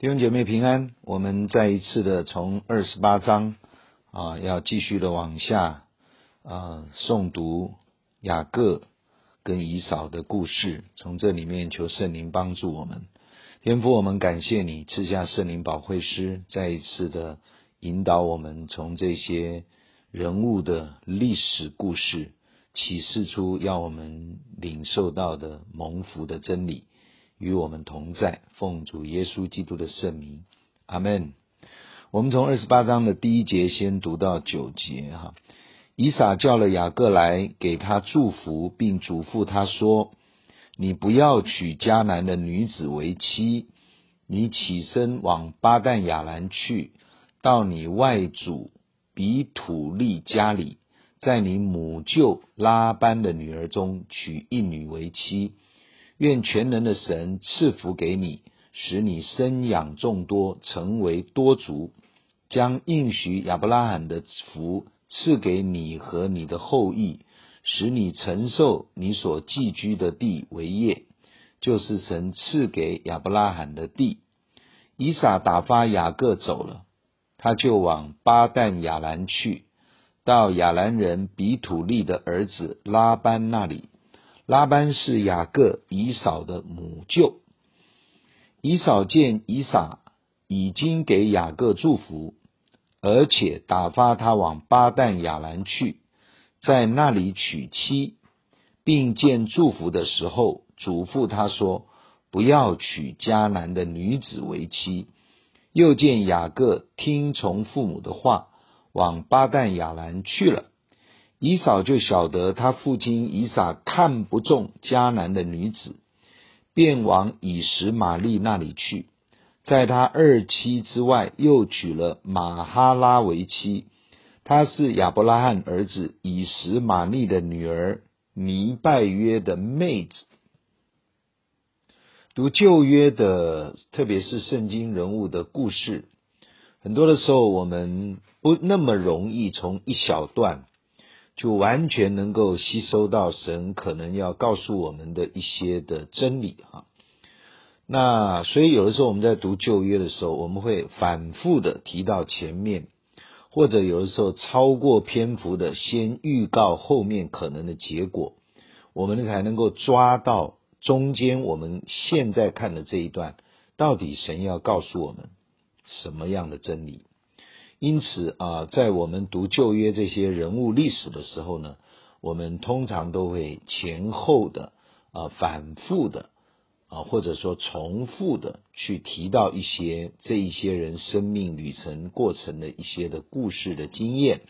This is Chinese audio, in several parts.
弟兄姐妹平安，我们再一次的从二十八章啊，要继续的往下啊诵读雅各跟以扫的故事，从这里面求圣灵帮助我们。天父，我们感谢你赐下圣灵保惠师，再一次的引导我们从这些人物的历史故事，启示出要我们领受到的蒙福的真理。与我们同在，奉主耶稣基督的圣名，阿门。我们从二十八章的第一节先读到九节哈。以撒叫了雅各来，给他祝福，并嘱咐他说：“你不要娶迦南的女子为妻，你起身往巴旦亚兰去，到你外祖比土利家里，在你母舅拉班的女儿中娶一女为妻。”愿全能的神赐福给你，使你生养众多，成为多族，将应许亚伯拉罕的福赐给你和你的后裔，使你承受你所寄居的地为业，就是神赐给亚伯拉罕的地。以撒打发雅各走了，他就往巴旦亚兰去，到亚兰人比土利的儿子拉班那里。拉班是雅各、以扫的母舅。以扫见以撒已经给雅各祝福，而且打发他往巴旦亚兰去，在那里娶妻，并见祝福的时候，嘱咐他说：“不要娶迦南的女子为妻。”又见雅各听从父母的话，往巴旦亚兰去了。以扫就晓得他父亲以撒看不中迦南的女子，便往以实玛利那里去，在他二妻之外又娶了马哈拉为妻，她是亚伯拉罕儿子以实玛利的女儿尼拜约的妹子。读旧约的，特别是圣经人物的故事，很多的时候我们不那么容易从一小段。就完全能够吸收到神可能要告诉我们的一些的真理哈。那所以有的时候我们在读旧约的时候，我们会反复的提到前面，或者有的时候超过篇幅的先预告后面可能的结果，我们才能够抓到中间我们现在看的这一段，到底神要告诉我们什么样的真理。因此啊，在我们读旧约这些人物历史的时候呢，我们通常都会前后的啊反复的啊或者说重复的去提到一些这一些人生命旅程过程的一些的故事的经验。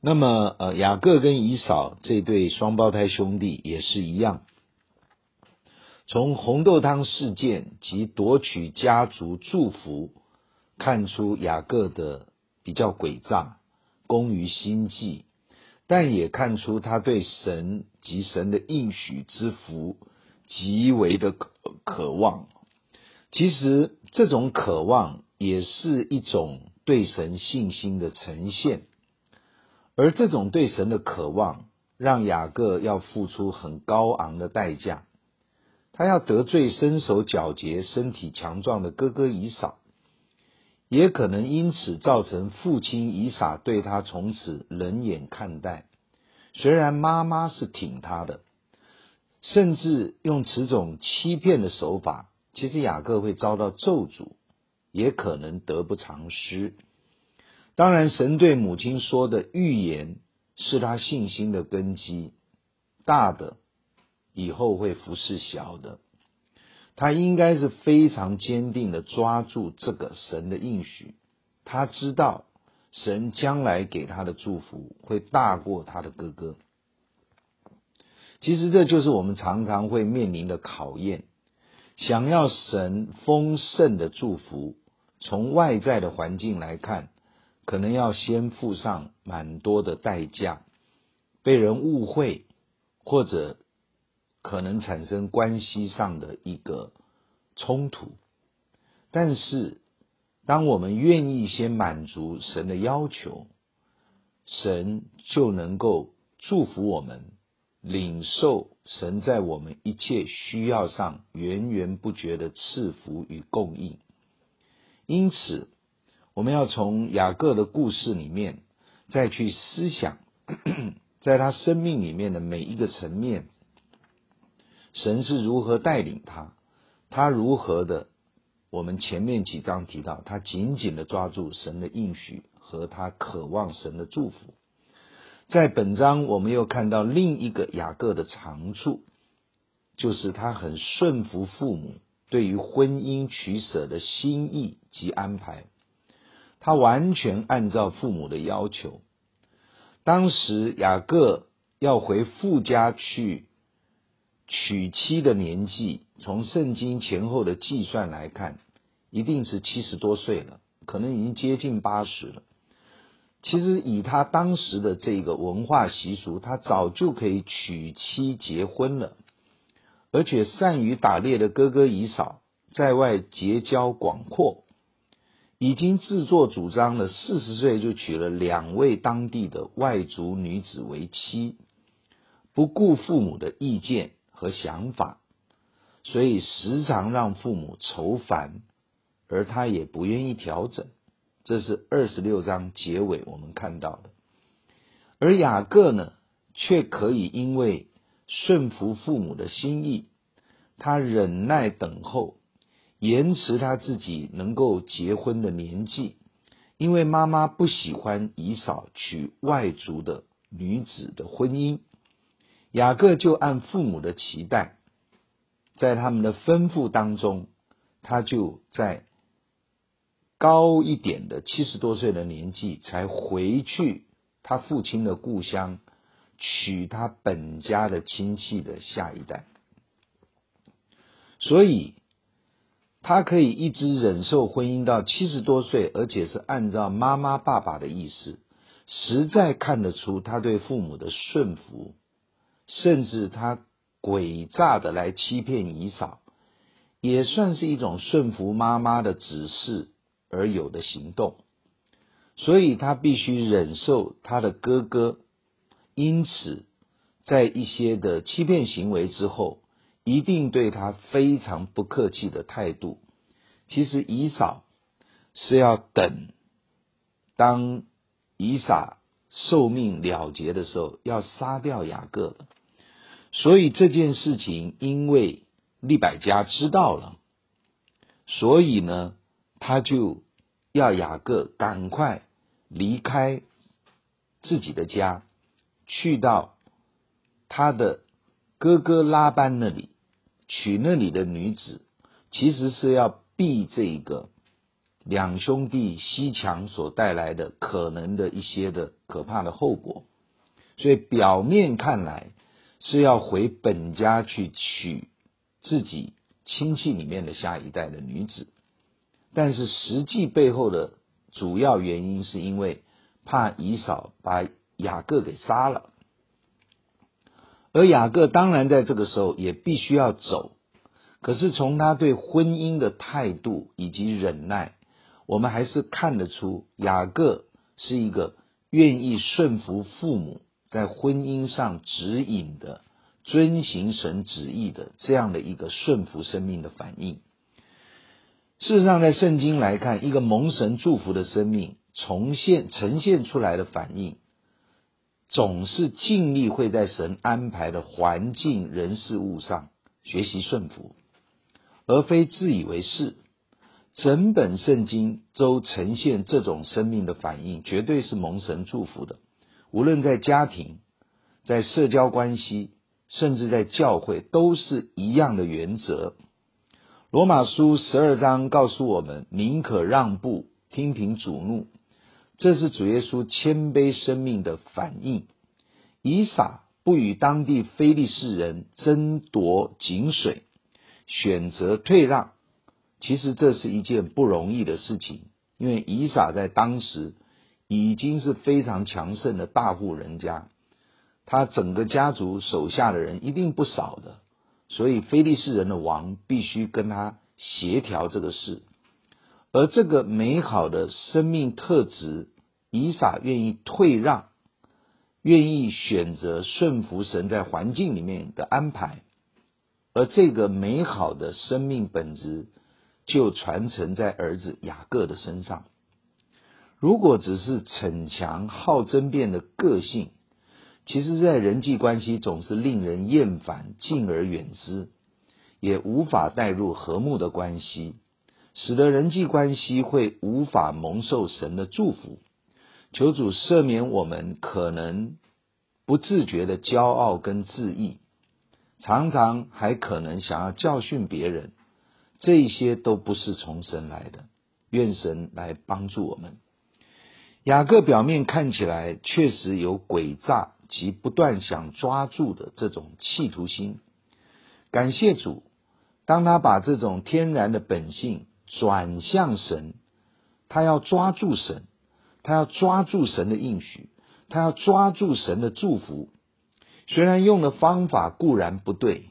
那么呃，雅各跟以扫这对双胞胎兄弟也是一样，从红豆汤事件及夺取家族祝福看出雅各的。比较诡诈，工于心计，但也看出他对神及神的应许之福极为的渴渴望。其实这种渴望也是一种对神信心的呈现，而这种对神的渴望，让雅各要付出很高昂的代价。他要得罪身手矫捷、身体强壮的哥哥以扫。也可能因此造成父亲以撒对他从此冷眼看待。虽然妈妈是挺他的，甚至用此种欺骗的手法，其实雅各会遭到咒诅，也可能得不偿失。当然，神对母亲说的预言是他信心的根基，大的以后会服侍小的。他应该是非常坚定的抓住这个神的应许，他知道神将来给他的祝福会大过他的哥哥。其实这就是我们常常会面临的考验。想要神丰盛的祝福，从外在的环境来看，可能要先付上蛮多的代价，被人误会，或者。可能产生关系上的一个冲突，但是当我们愿意先满足神的要求，神就能够祝福我们，领受神在我们一切需要上源源不绝的赐福与供应。因此，我们要从雅各的故事里面再去思想，在他生命里面的每一个层面，神是如何带领他，他如何的。我们前面几章提到，他紧紧的抓住神的应许和他渴望神的祝福。在本章，我们又看到另一个雅各的长处，就是他很顺服父母对于婚姻取舍的心意及安排，他完全按照父母的要求。当时雅各要回父家去娶妻的年纪，从圣经前后的计算来看，一定是七十多岁了，可能已经接近八十了。其实以他当时的这个文化习俗，他早就可以娶妻结婚了。而且善于打猎的哥哥以扫，在外结交广阔，已经自作主张了，四十岁就娶了两位当地的外族女子为妻，不顾父母的意见和想法，所以时常让父母愁烦，而他也不愿意调整。这是二十六章结尾我们看到的，而雅各呢，却可以因为顺服父母的心意，他忍耐等候，延迟他自己能够结婚的年纪，因为妈妈不喜欢以扫娶外族的女子的婚姻，雅各就按父母的期待，在他们的吩咐当中，他就在。高一点的七十多岁的年纪才回去他父亲的故乡，娶他本家的亲戚的下一代，所以他可以一直忍受婚姻到七十多岁，而且是按照妈妈爸爸的意思，实在看得出他对父母的顺服，甚至他诡诈的来欺骗以嫂，也算是一种顺服妈妈的指示。而有的行动，所以他必须忍受他的哥哥，因此在一些的欺骗行为之后，一定对他非常不客气的态度。其实以嫂是要等，当以撒寿命了结的时候，要杀掉雅各的。所以这件事情，因为利百加知道了，所以呢。他就要雅各赶快离开自己的家，去到他的哥哥拉班那里，娶那里的女子，其实是要避这一个两兄弟西墙所带来的可能的一些的可怕的后果。所以表面看来是要回本家去娶自己亲戚里面的下一代的女子。但是实际背后的主要原因，是因为怕以扫把雅各给杀了，而雅各当然在这个时候也必须要走。可是从他对婚姻的态度以及忍耐，我们还是看得出雅各是一个愿意顺服父母在婚姻上指引的、遵行神旨意的这样的一个顺服生命的反应。事实上，在圣经来看，一个蒙神祝福的生命重现呈现出来的反应，总是尽力会在神安排的环境、人事物上学习顺服，而非自以为是。整本圣经都呈现这种生命的反应，绝对是蒙神祝福的。无论在家庭、在社交关系，甚至在教会，都是一样的原则。罗马书十二章告诉我们：宁可让步，听凭主怒，这是主耶稣谦卑生命的反应。以撒不与当地非利士人争夺井水，选择退让。其实这是一件不容易的事情，因为以撒在当时已经是非常强盛的大户人家，他整个家族手下的人一定不少的。所以，菲利士人的王必须跟他协调这个事，而这个美好的生命特质，以撒愿意退让，愿意选择顺服神在环境里面的安排，而这个美好的生命本质，就传承在儿子雅各的身上。如果只是逞强好争辩的个性，其实，在人际关系总是令人厌烦，敬而远之，也无法带入和睦的关系，使得人际关系会无法蒙受神的祝福。求主赦免我们可能不自觉的骄傲跟自义，常常还可能想要教训别人，这些都不是从神来的。愿神来帮助我们。雅各表面看起来确实有诡诈及不断想抓住的这种企图心。感谢主，当他把这种天然的本性转向神，他要抓住神，他要抓住神的应许，他要抓住神的祝福。虽然用的方法固然不对，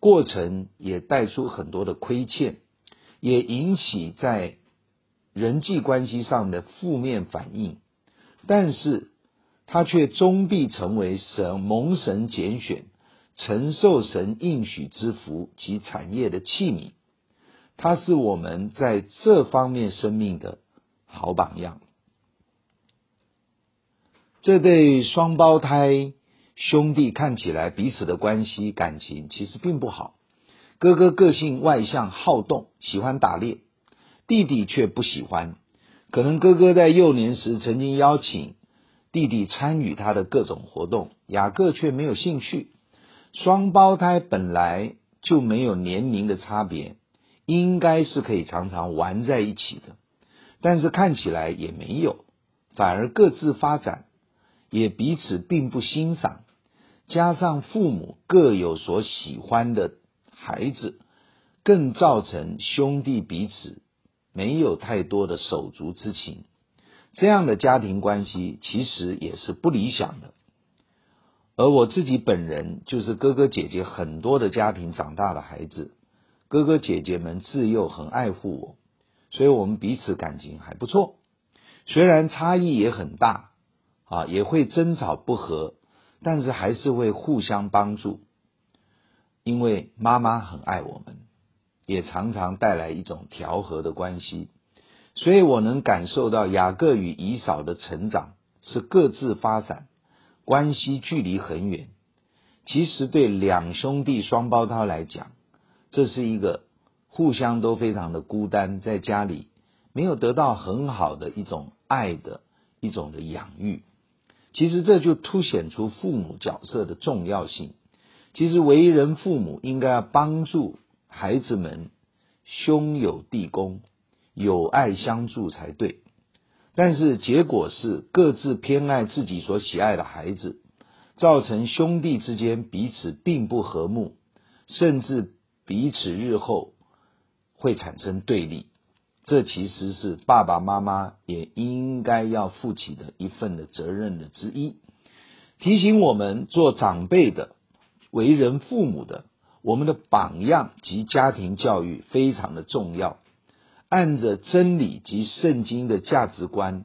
过程也带出很多的亏欠，也引起在。人际关系上的负面反应，但是他却终必成为神蒙神拣选、承受神应许之福及产业的器皿。他是我们在这方面生命的好榜样。这对双胞胎兄弟看起来彼此的关系感情其实并不好。哥哥个性外向好动，喜欢打猎。弟弟却不喜欢，可能哥哥在幼年时曾经邀请弟弟参与他的各种活动，雅各却没有兴趣。双胞胎本来就没有年龄的差别，应该是可以常常玩在一起的，但是看起来也没有，反而各自发展，也彼此并不欣赏。加上父母各有所喜欢的孩子，更造成兄弟彼此。没有太多的手足之情，这样的家庭关系其实也是不理想的。而我自己本人就是哥哥姐姐很多的家庭长大的孩子，哥哥姐姐们自幼很爱护我，所以我们彼此感情还不错。虽然差异也很大啊，也会争吵不和，但是还是会互相帮助，因为妈妈很爱我们。也常常带来一种调和的关系，所以我能感受到雅各与以扫的成长是各自发展，关系距离很远。其实对两兄弟双胞胎来讲，这是一个互相都非常的孤单，在家里没有得到很好的一种爱的一种的养育。其实这就凸显出父母角色的重要性。其实为人父母应该要帮助。孩子们兄友弟恭，友爱相助才对。但是结果是各自偏爱自己所喜爱的孩子，造成兄弟之间彼此并不和睦，甚至彼此日后会产生对立。这其实是爸爸妈妈也应该要负起的一份的责任的之一，提醒我们做长辈的、为人父母的。我们的榜样及家庭教育非常的重要，按着真理及圣经的价值观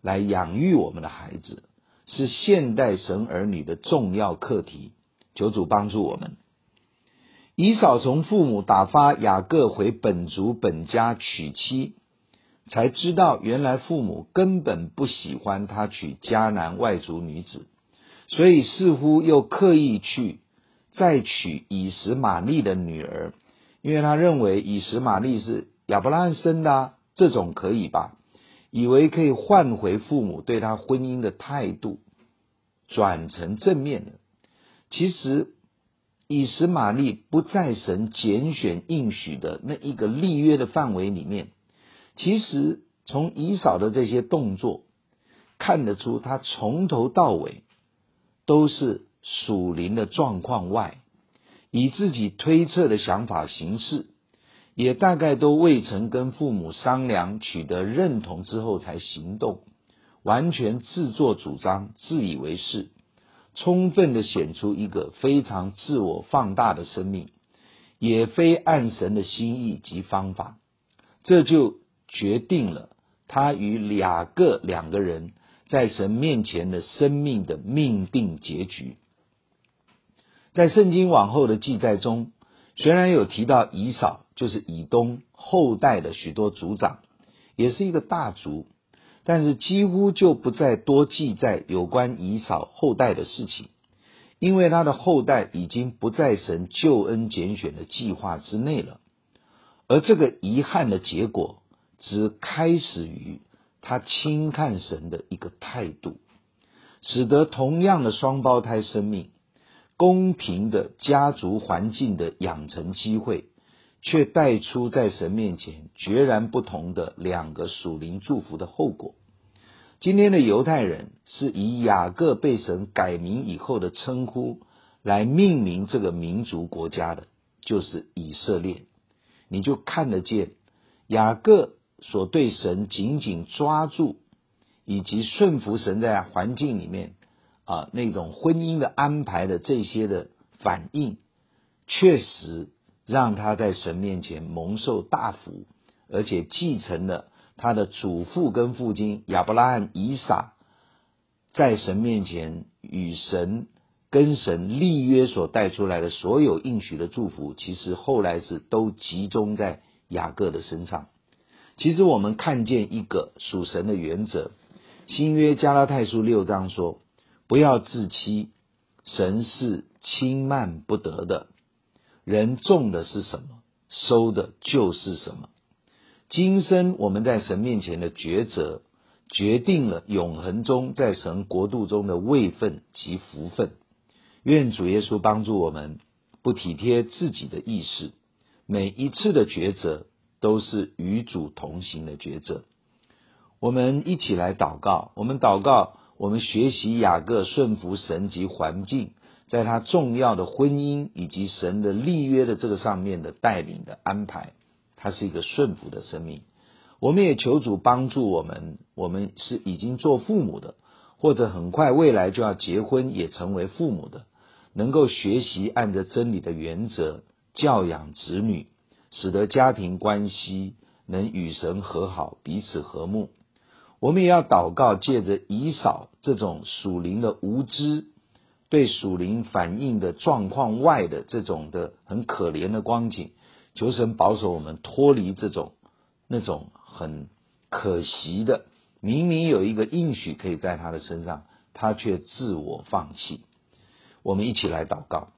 来养育我们的孩子，是现代神儿女的重要课题。求主帮助我们。以扫从父母打发雅各回本族本家娶妻，才知道原来父母根本不喜欢他娶迦南外族女子，所以似乎又刻意去。再娶以实玛利的女儿，因为他认为以实玛利是亚伯拉罕生的，这种可以吧？以为可以换回父母对他婚姻的态度，转成正面的。其实以实玛利不在神拣选应许的那一个立约的范围里面。其实从以扫的这些动作看得出，他从头到尾都是。属灵的状况外，以自己推测的想法行事，也大概都未曾跟父母商量，取得认同之后才行动，完全自作主张、自以为是，充分的显出一个非常自我放大的生命，也非按神的心意及方法，这就决定了他与两个两个人在神面前的生命的命定结局。在圣经往后的记载中，虽然有提到以扫，就是以东后代的许多族长，也是一个大族，但是几乎就不再多记载有关以扫后代的事情，因为他的后代已经不在神救恩拣选的计划之内了。而这个遗憾的结果，只开始于他轻看神的一个态度，使得同样的双胞胎生命，公平的家族环境的养成机会，却带出在神面前决然不同的两个属灵祝福的后果。今天的犹太人是以雅各被神改名以后的称呼来命名这个民族国家的，就是以色列。你就看得见雅各所对神紧紧抓住，以及顺服神在环境里面啊那种婚姻的安排的这些的反应，确实让他在神面前蒙受大福，而且继承了他的祖父跟父亲亚伯拉罕、以撒在神面前与神。跟神立约所带出来的所有应许的祝福，其实后来是都集中在雅各的身上。其实我们看见一个属神的原则，新约加拉太书六章说：不要自欺，神是轻慢不得的。人种的是什么，收的就是什么。今生我们在神面前的抉择，决定了永恒中在神国度中的位分及福分。愿主耶稣帮助我们，不体贴自己的意识，每一次的抉择都是与主同行的抉择。我们一起来祷告，我们祷告，我们学习雅各顺服神及环境，在他重要的婚姻以及神的立约的这个上面的带领的安排，他是一个顺服的生命。我们也求主帮助我们，我们是已经做父母的，或者很快未来就要结婚也成为父母的。能够学习按着真理的原则教养子女，使得家庭关系能与神和好，彼此和睦。我们也要祷告，借着以扫这种属灵的无知，对属灵反应的状况外的这种的很可怜的光景，求神保守我们脱离这种那种很可惜的，明明有一个应许可以在他的身上，他却自我放弃。我们一起来祷告，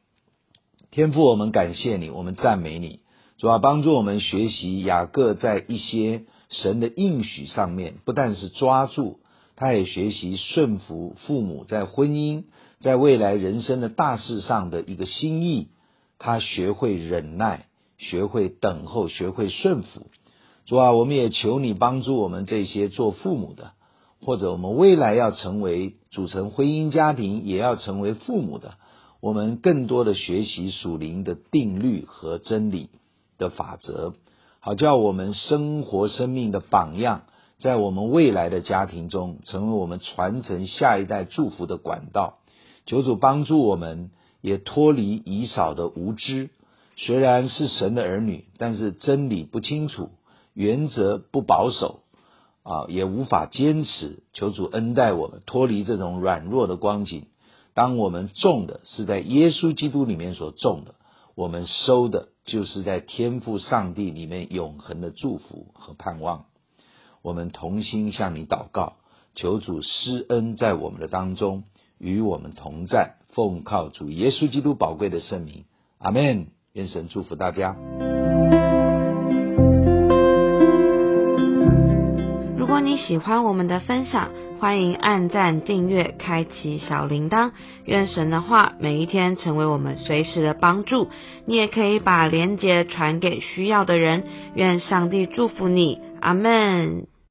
天父，我们感谢你，我们赞美你，主啊，帮助我们学习雅各在一些神的应许上面，不但是抓住，他也学习顺服父母在婚姻，在未来人生的大事上的一个心意，他学会忍耐，学会等候，学会顺服。主啊，我们也求你帮助我们这些做父母的。或者我们未来要成为组成婚姻家庭，也要成为父母的，我们更多的学习属灵的定律和真理的法则，好叫我们生活生命的榜样，在我们未来的家庭中，成为我们传承下一代祝福的管道。求主帮助我们，也脱离以少的无知。虽然是神的儿女，但是真理不清楚，原则不保守。啊，也无法坚持。求主恩待我们，脱离这种软弱的光景。当我们种的是在耶稣基督里面所种的，我们收的就是在天赋上帝里面永恒的祝福和盼望。我们同心向你祷告，求主施恩在我们的当中，与我们同在。奉靠主耶稣基督宝贵的圣名，阿门。愿神祝福大家。如果你喜欢我们的分享，欢迎按赞、订阅、开启小铃铛。愿神的话每一天成为我们随时的帮助。你也可以把连接传给需要的人。愿上帝祝福你，阿门。